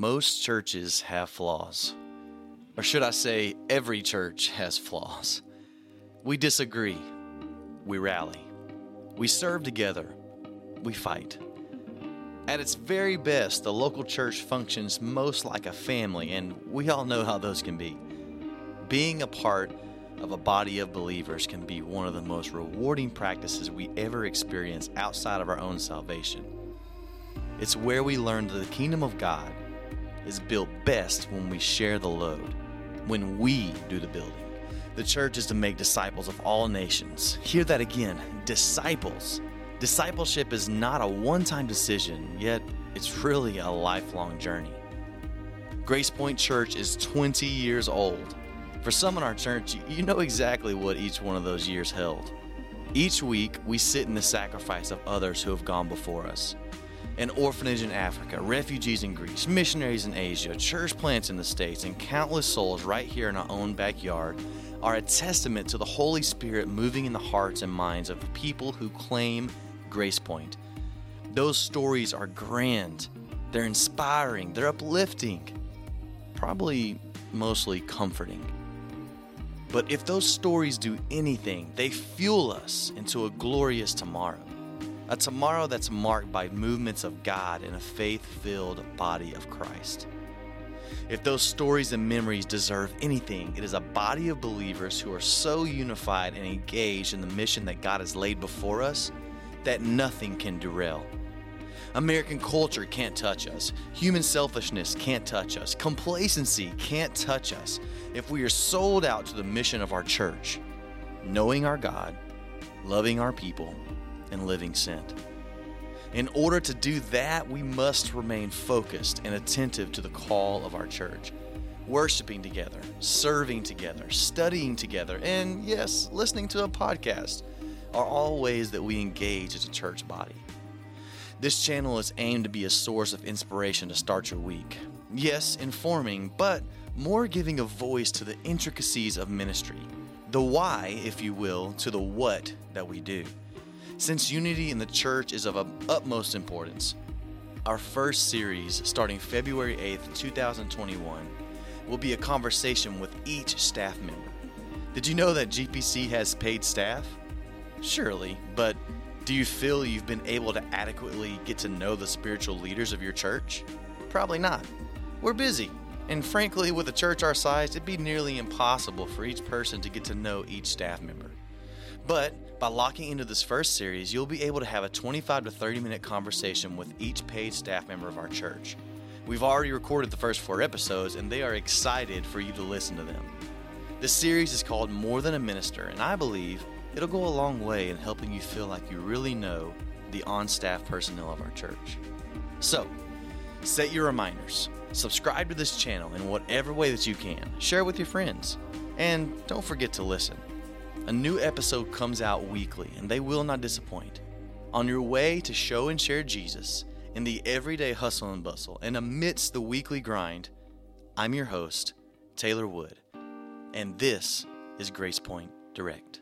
Most churches have flaws. Or should I say, every church has flaws. We disagree. We rally. We serve together. We fight. At its very best, the local church functions most like a family, and we all know how those can be. Being a part of a body of believers can be one of the most rewarding practices we ever experience outside of our own salvation. It's where we learn that the kingdom of God is built best when we share the load, when we do the building. The church is to make disciples of all nations. Hear that again disciples. Discipleship is not a one time decision, yet it's really a lifelong journey. Grace Point Church is 20 years old. For some in our church, you know exactly what each one of those years held. Each week, we sit in the sacrifice of others who have gone before us an orphanage in Africa, refugees in Greece, missionaries in Asia, church plants in the States, and countless souls right here in our own backyard are a testament to the Holy Spirit moving in the hearts and minds of people who claim Grace Point. Those stories are grand, they're inspiring, they're uplifting, probably mostly comforting. But if those stories do anything, they fuel us into a glorious tomorrow. A tomorrow that's marked by movements of God in a faith filled body of Christ. If those stories and memories deserve anything, it is a body of believers who are so unified and engaged in the mission that God has laid before us that nothing can derail. American culture can't touch us. Human selfishness can't touch us. Complacency can't touch us if we are sold out to the mission of our church, knowing our God, loving our people, and living sent. In order to do that, we must remain focused and attentive to the call of our church. Worshiping together, serving together, studying together, and yes, listening to a podcast are all ways that we engage as a church body. This channel is aimed to be a source of inspiration to start your week. Yes, informing, but more giving a voice to the intricacies of ministry, the why, if you will, to the what that we do since unity in the church is of utmost importance. Our first series, starting February 8th, 2021, will be a conversation with each staff member. Did you know that GPC has paid staff? Surely, but do you feel you've been able to adequately get to know the spiritual leaders of your church? Probably not. We're busy, and frankly, with a church our size, it'd be nearly impossible for each person to get to know each staff member. But by locking into this first series, you'll be able to have a 25 to 30 minute conversation with each paid staff member of our church. We've already recorded the first four episodes, and they are excited for you to listen to them. This series is called More Than a Minister, and I believe it'll go a long way in helping you feel like you really know the on staff personnel of our church. So, set your reminders, subscribe to this channel in whatever way that you can, share with your friends, and don't forget to listen. A new episode comes out weekly, and they will not disappoint. On your way to show and share Jesus in the everyday hustle and bustle and amidst the weekly grind, I'm your host, Taylor Wood, and this is Grace Point Direct.